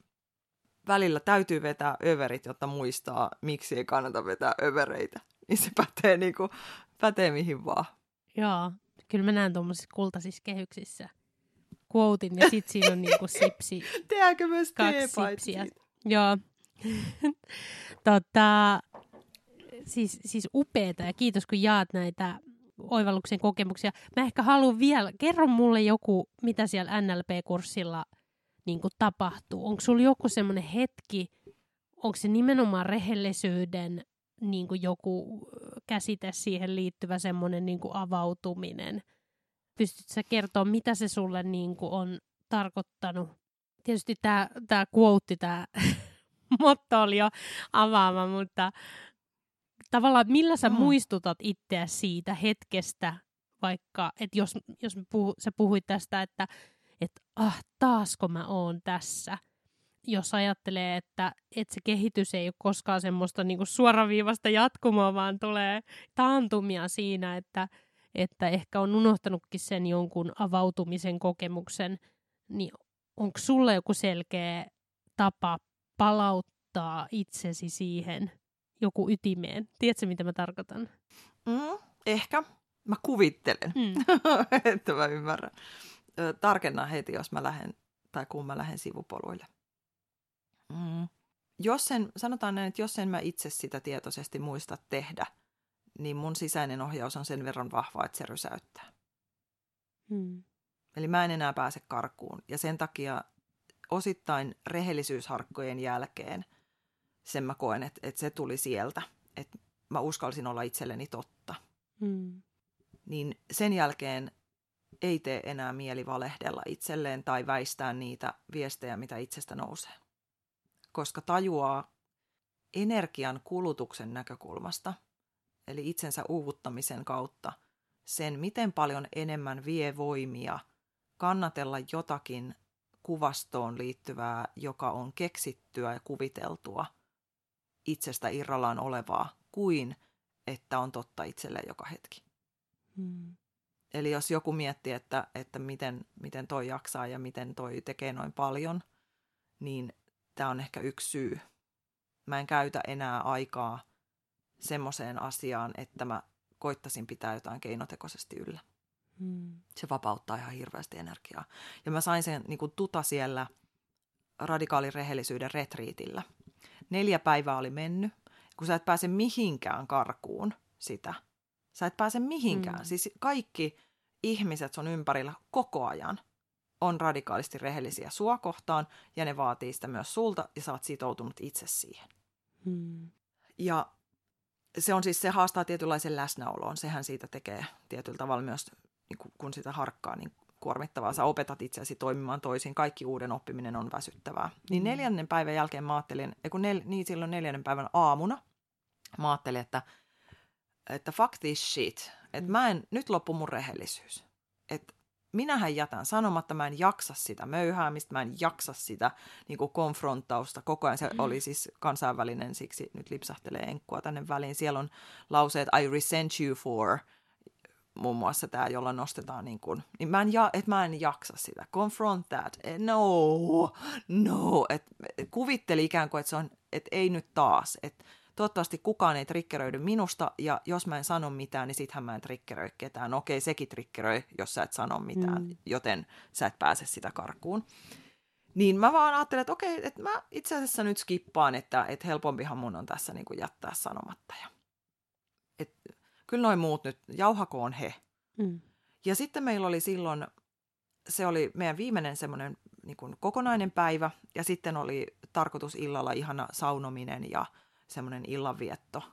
välillä täytyy vetää överit, jotta muistaa, miksi ei kannata vetää övereitä. Niin se pätee, niin kuin, pätee mihin vaan.
Joo, kyllä mä näen tuommoisissa kultaisissa kehyksissä quotein ja sit siinä on niinku sipsi.
Tehdäänkö myös
kaksi Joo. tota, siis, siis upeeta ja kiitos kun jaat näitä oivalluksen kokemuksia. Mä ehkä haluan vielä, kerro mulle joku, mitä siellä NLP-kurssilla niin tapahtuu. Onko sulla joku semmoinen hetki, onko se nimenomaan rehellisyyden niin kuin joku käsite siihen liittyvä semmoinen niin avautuminen. Pystytkö sä kertoa, mitä se sulle niin kuin on tarkoittanut? Tietysti tämä tää quote, tämä motto oli jo avaama, mutta tavallaan millä sä mm. muistutat itseä siitä hetkestä, vaikka, että jos, jos puhu, sä puhuit tästä, että että ah, taasko mä oon tässä – jos ajattelee, että, että se kehitys ei ole koskaan semmoista niin kuin suoraviivasta jatkumoa, vaan tulee taantumia siinä, että, että ehkä on unohtanutkin sen jonkun avautumisen kokemuksen, niin onko sulle joku selkeä tapa palauttaa itsesi siihen joku ytimeen? Tiedätkö, mitä mä tarkoitan?
Mm, ehkä. Mä kuvittelen, mm. että mä ymmärrän. Tarkenna heti, jos mä lähden tai kun mä lähden sivupoluille. Mm. Jos sen, sanotaan näin, että jos en mä itse sitä tietoisesti muista tehdä, niin mun sisäinen ohjaus on sen verran vahva, että se rysäyttää. Mm. Eli mä en enää pääse karkuun. Ja sen takia osittain rehellisyysharkkojen jälkeen sen mä koen, että, että se tuli sieltä. Että mä uskalsin olla itselleni totta. Mm. Niin sen jälkeen ei tee enää mieli valehdella itselleen tai väistää niitä viestejä, mitä itsestä nousee koska tajuaa energian kulutuksen näkökulmasta, eli itsensä uuvuttamisen kautta, sen, miten paljon enemmän vie voimia kannatella jotakin kuvastoon liittyvää, joka on keksittyä ja kuviteltua itsestä irrallaan olevaa, kuin että on totta itselleen joka hetki. Hmm. Eli jos joku miettii, että, että miten, miten toi jaksaa ja miten toi tekee noin paljon, niin tämä on ehkä yksi syy. Mä en käytä enää aikaa semmoiseen asiaan, että mä koittasin pitää jotain keinotekoisesti yllä. Hmm. Se vapauttaa ihan hirveästi energiaa. Ja mä sain sen niin kuin tuta siellä radikaalirehellisyyden retriitillä. Neljä päivää oli mennyt, kun sä et pääse mihinkään karkuun sitä. Sä et pääse mihinkään. Hmm. Siis kaikki ihmiset sun ympärillä koko ajan – on radikaalisti rehellisiä sua kohtaan ja ne vaatii sitä myös sulta ja sä oot sitoutunut itse siihen. Hmm. Ja se on siis, se haastaa tietynlaisen läsnäoloon. Sehän siitä tekee tietyllä tavalla myös, niin kun sitä harkkaa, niin kuormittavaa. Sä opetat itseäsi toimimaan toisin. Kaikki uuden oppiminen on väsyttävää. Niin hmm. neljännen päivän jälkeen mä ajattelin, kun nel, niin silloin neljännen päivän aamuna, mä ajattelin, että, että fuck this shit. Että mä en, nyt loppu mun rehellisyys. Että minähän jätän sanomatta, mä en jaksa sitä möyhäämistä, mä en jaksa sitä niin kuin konfronttausta. Koko ajan se mm. oli siis kansainvälinen, siksi nyt lipsahtelee enkkua tänne väliin. Siellä on lauseet I resent you for, muun muassa tämä, jolla nostetaan niin kuin, niin mä en, ja, et mä en jaksa sitä. Confront that. Eh, no, no. Et, kuvitteli ikään kuin, että se on, että ei nyt taas. Että toivottavasti kukaan ei triggeröidy minusta, ja jos mä en sano mitään, niin sittenhän mä en triggeröi ketään. No okei, sekin triggeröi, jos sä et sano mitään, mm. joten sä et pääse sitä karkuun. Niin mä vaan ajattelin, että okei, että mä itse asiassa nyt skippaan, että, että helpompihan mun on tässä niin kuin jättää sanomatta. Ja, et, kyllä noin muut nyt, jauhakoon he. Mm. Ja sitten meillä oli silloin, se oli meidän viimeinen semmoinen niin kokonainen päivä ja sitten oli tarkoitus illalla ihana saunominen ja semmoinen illanvietto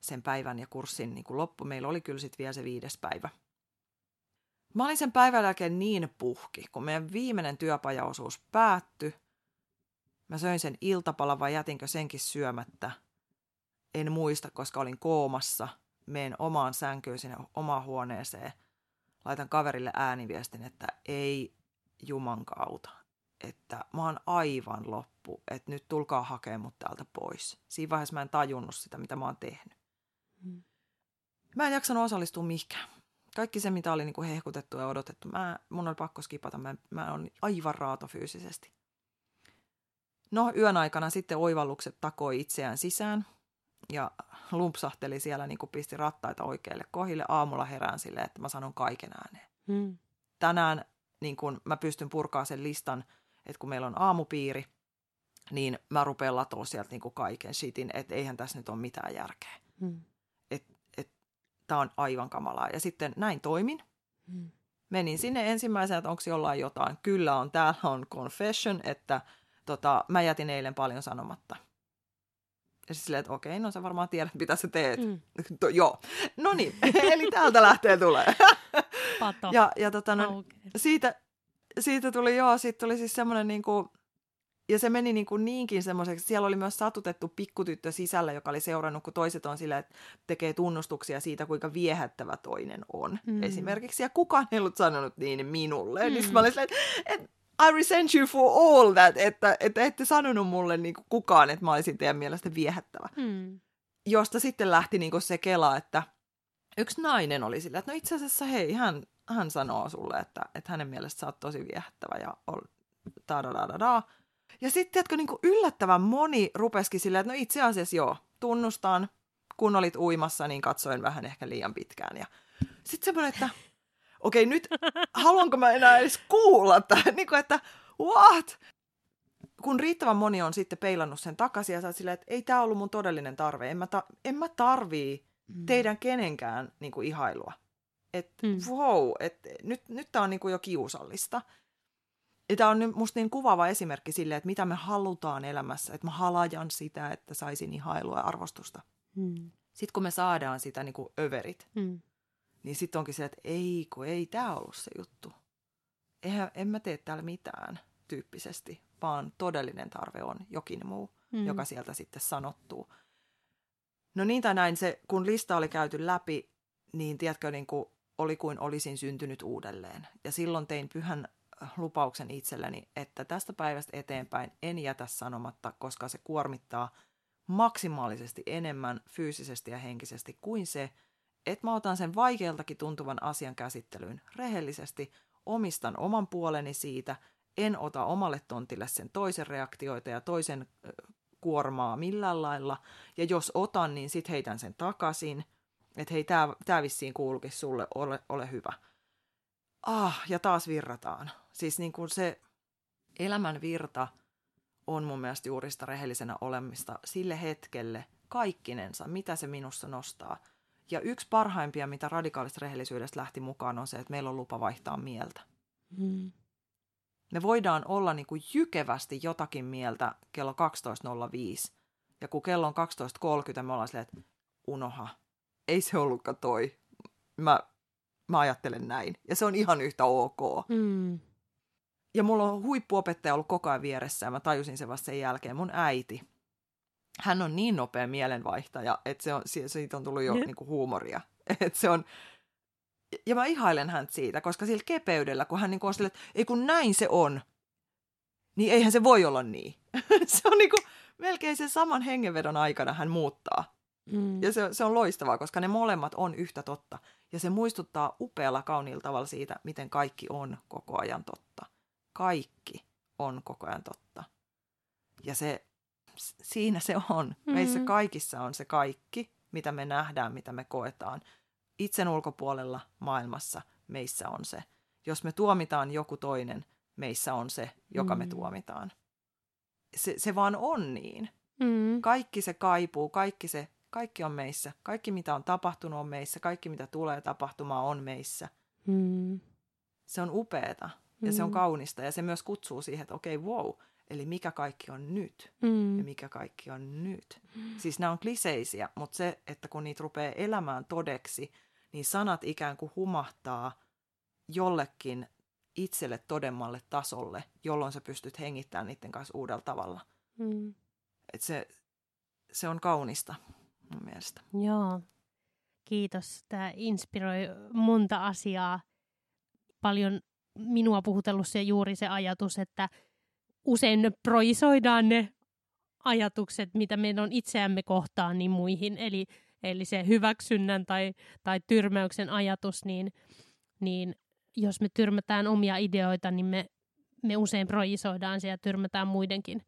sen päivän ja kurssin niin kuin loppu. Meillä oli kyllä sitten vielä se viides päivä. Mä olin sen päivän jälkeen niin puhki, kun meidän viimeinen työpajaosuus päättyi. Mä söin sen iltapalan vai jätinkö senkin syömättä. En muista, koska olin koomassa. Meen omaan sänkyyn sinne omaan huoneeseen. Laitan kaverille ääniviestin, että ei juman kautta. Että mä oon aivan loppu, että nyt tulkaa hakemaan mut täältä pois. Siinä vaiheessa mä en tajunnut sitä, mitä mä oon tehnyt. Hmm. Mä en jaksanut osallistua mihinkään. Kaikki se, mitä oli niin kuin hehkutettu ja odotettu, mä, mun oli pakko skipata. Mä, mä oon aivan raato fyysisesti. No, yön aikana sitten oivallukset takoi itseään sisään ja lumpsahteli siellä, niin kuin pisti rattaita oikeille kohille. Aamulla herään silleen, että mä sanon kaiken ääneen. Hmm. Tänään niin kun mä pystyn purkaa sen listan, että kun meillä on aamupiiri, niin mä rupean latoa sieltä niin kuin kaiken shitin, että eihän tässä nyt ole mitään järkeä. Hmm. Että et, tämä on aivan kamalaa. Ja sitten näin toimin. Hmm. Menin sinne ensimmäisenä, että onko jollain jotain. Kyllä on, täällä on confession, että tota, mä jätin eilen paljon sanomatta. Ja siis silleen, että okei, no sä varmaan tiedät, mitä sä teet. Mm. To, joo. No niin, eli täältä lähtee tulee.
Pato.
Ja, ja tota, no, siitä, siitä tuli, joo, siitä tuli siis semmoinen niin kuin, ja se meni niin kuin niinkin semmoiseksi, siellä oli myös satutettu pikkutyttö sisällä, joka oli seurannut, kun toiset on sillä, että tekee tunnustuksia siitä, kuinka viehättävä toinen on. Mm. Esimerkiksi, ja kukaan ei ollut sanonut niin minulle. Mm. Niin mä olin silleen, että, että I resent you for all that, että, että ette sanonut mulle niin kuin kukaan, että mä olisin teidän mielestä viehättävä. Mm. Josta sitten lähti niin kuin se kela, että yksi nainen oli sillä, että no itse asiassa hei, hän, hän sanoo sulle, että, että hänen mielestä sä oot tosi viehättävä ja ol, da da da da da. Ja sitten, tiedätkö, niin kuin yllättävän moni rupeski silleen, että no itse asiassa joo, tunnustan, kun olit uimassa, niin katsoin vähän ehkä liian pitkään. Ja sitten semmoinen, että okei nyt haluanko mä enää edes kuulla tätä, niin kuin, että what? Kun riittävän moni on sitten peilannut sen takaisin ja sä silleen, että ei tämä ollut mun todellinen tarve, en mä, ta- en mä tarvii mm. teidän kenenkään niin kuin, ihailua. Että mm. wow, et, nyt, nyt tämä on niin kuin, jo kiusallista. Ja tämä on musta niin kuvaava esimerkki sille, että mitä me halutaan elämässä, että mä halajan sitä, että saisin ihailua ja arvostusta. Mm. Sitten kun me saadaan sitä niin kuin överit, mm niin sitten onkin se, että ei kun ei tämä ollut se juttu. Eihän, en mä tee täällä mitään tyyppisesti, vaan todellinen tarve on jokin muu, mm. joka sieltä sitten sanottuu. No niin tai näin, se, kun lista oli käyty läpi, niin tiedätkö, niin kuin oli kuin olisin syntynyt uudelleen. Ja silloin tein pyhän lupauksen itselleni, että tästä päivästä eteenpäin en jätä sanomatta, koska se kuormittaa maksimaalisesti enemmän fyysisesti ja henkisesti kuin se, että mä otan sen vaikealtakin tuntuvan asian käsittelyyn rehellisesti, omistan oman puoleni siitä, en ota omalle tontille sen toisen reaktioita ja toisen kuormaa millään lailla. Ja jos otan, niin sit heitän sen takaisin, että hei, tää vissiin kuulukin sulle, ole, ole hyvä. Ah, ja taas virrataan. Siis niin kuin se elämän virta on mun mielestä juuri sitä rehellisenä olemista sille hetkelle, kaikkinensa, mitä se minussa nostaa – ja yksi parhaimpia, mitä radikaalista rehellisyydestä lähti mukaan, on se, että meillä on lupa vaihtaa mieltä. Mm. Me voidaan olla niin kuin jykevästi jotakin mieltä kello 12.05. Ja kun kello on 12.30, me ollaan silleen, että unoha, ei se ollutkaan toi. Mä, mä ajattelen näin. Ja se on ihan yhtä ok. Mm. Ja mulla on huippuopettaja ollut koko ajan vieressä ja mä tajusin sen vasta sen jälkeen. Mun äiti, hän on niin nopea mielenvaihtaja, että se on, siitä on tullut jo niin kuin huumoria. Että se on, ja mä ihailen häntä siitä, koska sillä kepeydellä, kun hän niin kuin on sille, että ei kun näin se on, niin eihän se voi olla niin. se on niin kuin, melkein sen saman hengenvedon aikana hän muuttaa. Mm. Ja se, se on loistavaa, koska ne molemmat on yhtä totta. Ja se muistuttaa upealla kauniilla tavalla siitä, miten kaikki on koko ajan totta. Kaikki on koko ajan totta. Ja se siinä se on. Mm-hmm. Meissä kaikissa on se kaikki, mitä me nähdään, mitä me koetaan. Itsen ulkopuolella maailmassa meissä on se. Jos me tuomitaan joku toinen, meissä on se, joka mm-hmm. me tuomitaan. Se, se vaan on niin. Mm-hmm. Kaikki se kaipuu, kaikki se, kaikki on meissä. Kaikki mitä on tapahtunut on meissä, kaikki mitä tulee tapahtumaan on meissä. Mm-hmm. Se on upeeta. Ja se on
Mm.
kaunista ja se myös kutsuu siihen, että okei, wow, eli mikä kaikki on nyt
Mm.
ja mikä kaikki on nyt. Siis nämä on kliseisiä, mutta se, että kun niitä rupeaa elämään todeksi, niin sanat ikään kuin humahtaa jollekin itselle todemmalle tasolle, jolloin sä pystyt hengittämään niiden kanssa uudella tavalla.
Mm.
Et se, se on kaunista mun mielestä.
Joo, kiitos. Tämä inspiroi monta asiaa. Paljon minua puhutellut se juuri se ajatus, että usein projisoidaan ne ajatukset, mitä meidän on itseämme kohtaan, niin muihin. Eli, eli se hyväksynnän tai, tai tyrmäyksen ajatus, niin, niin jos me tyrmätään omia ideoita, niin me, me usein projisoidaan se ja tyrmätään muidenkin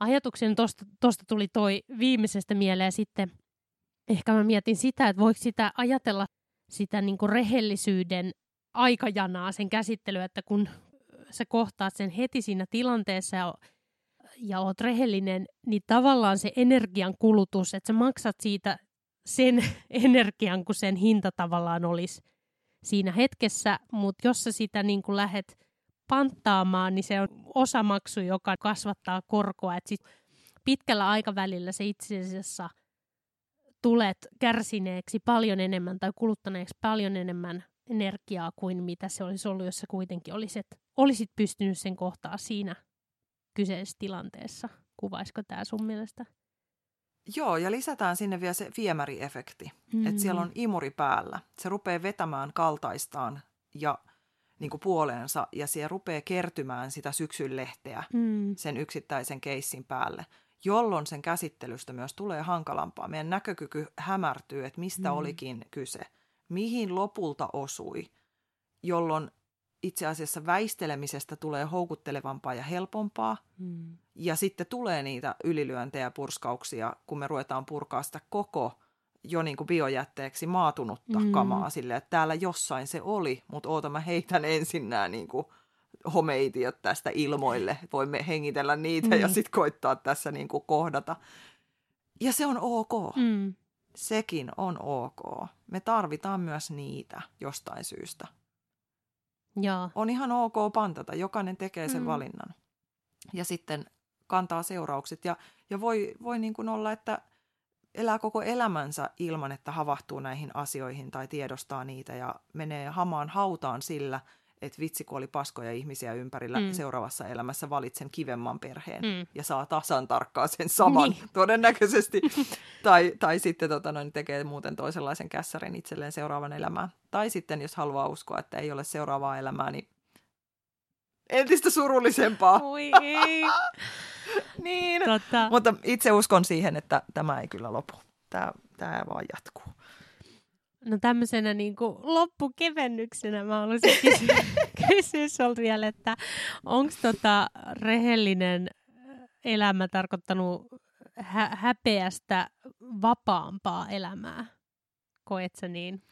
ajatuksen. Tosta, tosta tuli toi viimeisestä mieleen sitten – ehkä mä mietin sitä, että voiko sitä ajatella sitä niin kuin rehellisyyden aikajanaa, sen käsittelyä, että kun sä kohtaat sen heti siinä tilanteessa ja, ja oot rehellinen, niin tavallaan se energian kulutus, että sä maksat siitä sen energian, kun sen hinta tavallaan olisi siinä hetkessä, mutta jos sä sitä niin kuin lähet panttaamaan, niin se on osamaksu, joka kasvattaa korkoa. Et sit pitkällä aikavälillä se itse asiassa – tulet kärsineeksi paljon enemmän tai kuluttaneeksi paljon enemmän energiaa kuin mitä se olisi ollut, jos sä kuitenkin olisit, olisit pystynyt sen kohtaa siinä kyseisessä tilanteessa. Kuvaisiko tämä sun mielestä?
Joo, ja lisätään sinne vielä se viemäriefekti, mm. että siellä on imuri päällä. Se rupeaa vetämään kaltaistaan ja niin kuin puoleensa, ja siellä rupeaa kertymään sitä syksyn lehteä
mm.
sen yksittäisen keissin päälle jolloin sen käsittelystä myös tulee hankalampaa. Meidän näkökyky hämärtyy, että mistä mm. olikin kyse, mihin lopulta osui, jolloin itse asiassa väistelemisestä tulee houkuttelevampaa ja helpompaa.
Mm.
Ja sitten tulee niitä ylilyöntejä ja purskauksia, kun me ruvetaan purkaa sitä koko jo niin kuin biojätteeksi maatunutta mm. kamaa sille, että täällä jossain se oli, mutta oota mä heitän ensin nämä niin kuin homeitiot tästä ilmoille. Voimme hengitellä niitä mm. ja sitten koittaa tässä niin kuin kohdata. Ja se on ok.
Mm.
Sekin on ok. Me tarvitaan myös niitä jostain syystä.
Ja.
On ihan ok pantata. Jokainen tekee sen mm. valinnan. Ja sitten kantaa seuraukset. Ja, ja voi, voi niin kuin olla, että elää koko elämänsä ilman, että havahtuu näihin asioihin tai tiedostaa niitä ja menee hamaan hautaan sillä – että vitsi kun oli paskoja ihmisiä ympärillä, mm. seuraavassa elämässä valitsen kivemman perheen mm. ja saa tasan tarkkaan sen saman niin. todennäköisesti. tai, tai sitten tota, noin, tekee muuten toisenlaisen kässärin itselleen seuraavan elämään. Tai sitten jos haluaa uskoa, että ei ole seuraavaa elämää, niin entistä surullisempaa.
Oi ei.
niin, Totta. mutta itse uskon siihen, että tämä ei kyllä lopu. Tämä, tämä vaan jatkuu.
No tämmöisenä niin kuin loppukevennyksenä mä haluaisin kysyä, kysyä sulta vielä, että onko tota rehellinen elämä tarkoittanut hä- häpeästä vapaampaa elämää? Koet sä niin?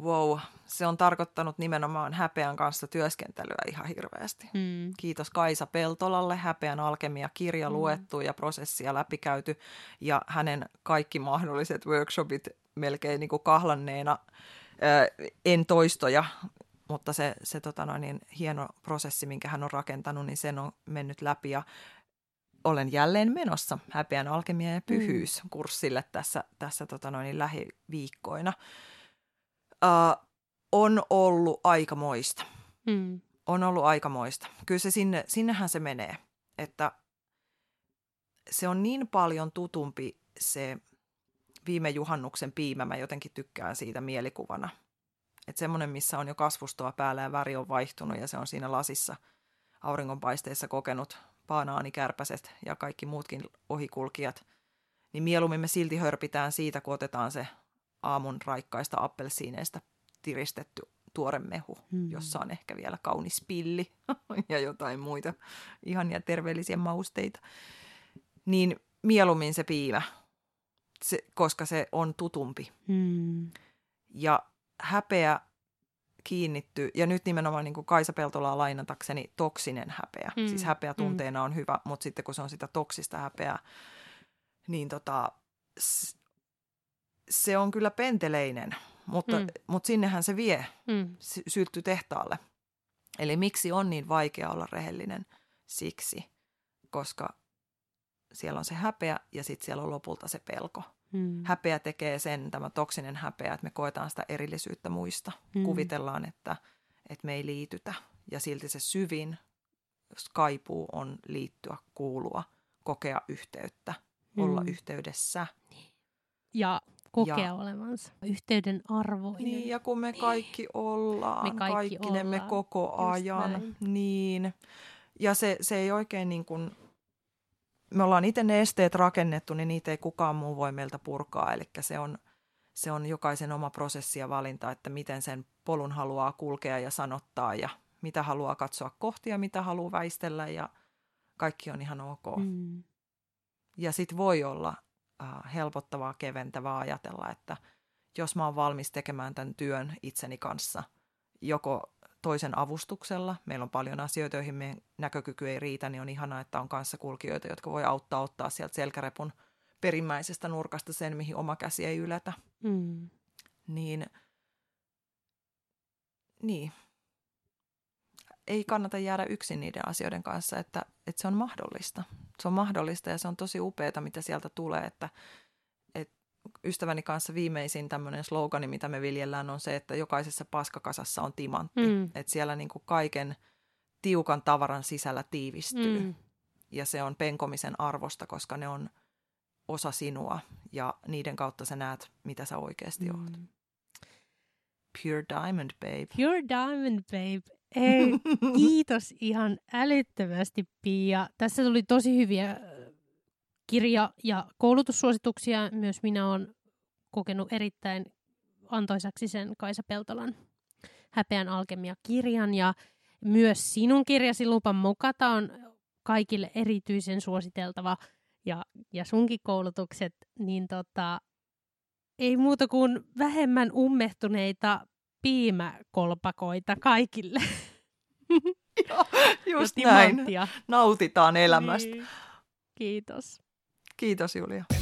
Wow, se on tarkoittanut nimenomaan häpeän kanssa työskentelyä ihan hirveästi.
Mm.
Kiitos Kaisa Peltolalle, häpeän alkemia kirja mm. luettu ja prosessia läpikäyty ja hänen kaikki mahdolliset workshopit melkein niin kuin kahlanneena, en toistoja, mutta se, se tota noin, niin hieno prosessi, minkä hän on rakentanut, niin sen on mennyt läpi ja olen jälleen menossa häpeän alkemia ja pyhyys kurssille tässä, tässä tota noin, niin lähiviikkoina. Uh, on ollut aikamoista.
Mm.
On ollut aikamoista. Kyllä se sinne, sinnehän se menee, että se on niin paljon tutumpi se viime juhannuksen piimä, mä jotenkin tykkään siitä mielikuvana. Että semmoinen, missä on jo kasvustoa päällä ja väri on vaihtunut ja se on siinä lasissa auringonpaisteessa kokenut baanaanikärpäset ja kaikki muutkin ohikulkijat, niin mieluummin me silti hörpitään siitä, kun otetaan se aamun raikkaista appelsiineista tiristetty tuore mehu, mm. jossa on ehkä vielä kaunis pilli ja jotain muita ihania terveellisiä mausteita. Niin mieluummin se piimä se, koska se on tutumpi.
Mm.
Ja häpeä kiinnittyy, ja nyt nimenomaan niin kuin Kaisa Peltolaa lainatakseni toksinen häpeä. Mm. Siis häpeä tunteena mm. on hyvä, mutta sitten kun se on sitä toksista häpeää, niin tota, se on kyllä penteleinen, mutta, mm. mutta sinnehän se vie, mm. sy- tehtaalle. Eli miksi on niin vaikea olla rehellinen? Siksi, koska siellä on se häpeä ja sitten siellä on lopulta se pelko. Mm. Häpeä tekee sen, tämä toksinen häpeä, että me koetaan sitä erillisyyttä muista. Mm. Kuvitellaan, että, että me ei liitytä. Ja silti se syvin kaipuu on liittyä, kuulua, kokea yhteyttä, mm. olla yhteydessä.
Ja kokea ja, olevansa yhteyden arvoinen.
Niin, ja kun me kaikki ollaan, me kaikki kaikkinemme ollaan. koko ajan. Niin. Ja se, se ei oikein niin kuin, me ollaan itse ne esteet rakennettu, niin niitä ei kukaan muu voi meiltä purkaa. Eli se on, se on jokaisen oma prosessi ja valinta, että miten sen polun haluaa kulkea ja sanottaa ja mitä haluaa katsoa kohti ja mitä haluaa väistellä ja kaikki on ihan ok. Mm. Ja sitten voi olla äh, helpottavaa, keventävää ajatella, että jos mä oon valmis tekemään tämän työn itseni kanssa, joko toisen avustuksella, meillä on paljon asioita, joihin meidän näkökyky ei riitä, niin on ihanaa, että on kanssa kulkijoita, jotka voi auttaa ottaa sieltä selkärepun perimmäisestä nurkasta sen, mihin oma käsi ei yletä. Mm. Niin, niin, ei kannata jäädä yksin niiden asioiden kanssa, että, että se on mahdollista. Se on mahdollista ja se on tosi upeaa, mitä sieltä tulee, että ystäväni kanssa viimeisin tämmöinen slogani, mitä me viljellään, on se, että jokaisessa paskakasassa on timantti. Mm. Että siellä niin kuin kaiken tiukan tavaran sisällä tiivistyy. Mm. Ja se on penkomisen arvosta, koska ne on osa sinua ja niiden kautta sä näet, mitä sä oikeasti mm. oot. Pure diamond, babe.
Pure diamond, babe. Hei, kiitos ihan älyttömästi Pia. Tässä tuli tosi hyviä kirja- ja koulutussuosituksia. Myös minä olen kokenut erittäin antoisaksi sen Kaisa Peltolan Häpeän alkemia-kirjan. Ja myös sinun kirjasi Lupan mukata on kaikille erityisen suositeltava. Ja, ja sunkin koulutukset, niin tota, ei muuta kuin vähemmän ummehtuneita piimäkolpakoita kaikille.
Joo, just näin. Nautitaan elämästä. Niin.
Kiitos.
Kiitos Julia.